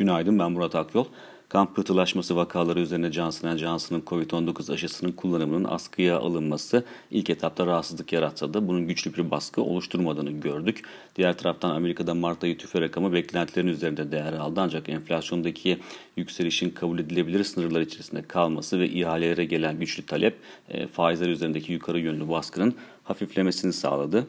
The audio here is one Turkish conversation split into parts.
Günaydın ben Murat Akyol. Kan pıhtılaşması vakaları üzerine Johnson Johnson'ın COVID-19 aşısının kullanımının askıya alınması ilk etapta rahatsızlık yaratsa da bunun güçlü bir baskı oluşturmadığını gördük. Diğer taraftan Amerika'da Mart ayı tüfe rakamı beklentilerin üzerinde değer aldı ancak enflasyondaki yükselişin kabul edilebilir sınırlar içerisinde kalması ve ihalelere gelen güçlü talep e, faizler üzerindeki yukarı yönlü baskının hafiflemesini sağladı.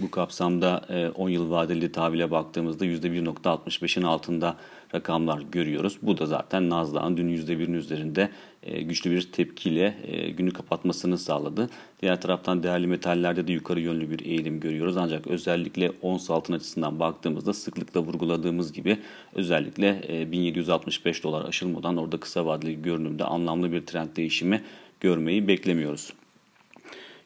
Bu kapsamda 10 e, yıl vadeli tahvile baktığımızda %1.65'in altında rakamlar görüyoruz. Bu da zaten Nasdaq'ın dün %1'in üzerinde e, güçlü bir tepkiyle e, günü kapatmasını sağladı. Diğer taraftan değerli metallerde de yukarı yönlü bir eğilim görüyoruz. Ancak özellikle ons altın açısından baktığımızda sıklıkla vurguladığımız gibi özellikle 1765 dolar aşılmadan orada kısa vadeli görünümde anlamlı bir trend değişimi görmeyi beklemiyoruz.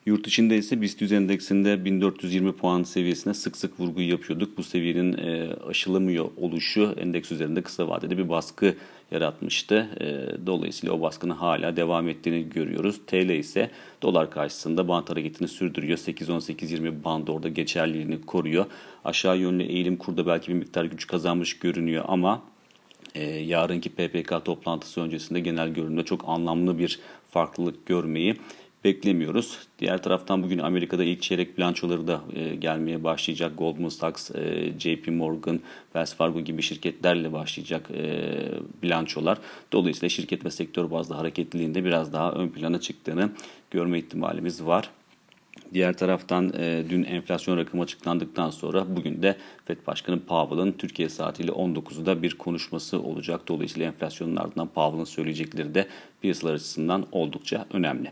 Yurt içinde ise BIST endeksinde 1420 puan seviyesine sık sık vurgu yapıyorduk. Bu seviyenin e, aşılamıyor oluşu endeks üzerinde kısa vadede bir baskı yaratmıştı. E, dolayısıyla o baskının hala devam ettiğini görüyoruz. TL ise dolar karşısında bant hareketini sürdürüyor. 8-18-20 bandı orada geçerliliğini koruyor. Aşağı yönlü eğilim kurda belki bir miktar güç kazanmış görünüyor ama e, yarınki PPK toplantısı öncesinde genel görünümde çok anlamlı bir farklılık görmeyi beklemiyoruz. Diğer taraftan bugün Amerika'da ilk çeyrek bilançoları da e, gelmeye başlayacak. Goldman Sachs, e, JP Morgan, Wells Fargo gibi şirketlerle başlayacak e, bilançolar. Dolayısıyla şirket ve sektör bazlı hareketliliğinde biraz daha ön plana çıktığını görme ihtimalimiz var. Diğer taraftan dün enflasyon rakamı açıklandıktan sonra bugün de FED Başkanı Powell'ın Türkiye saatiyle 19'da bir konuşması olacak. Dolayısıyla enflasyonun ardından Powell'ın söyleyecekleri de piyasalar açısından oldukça önemli.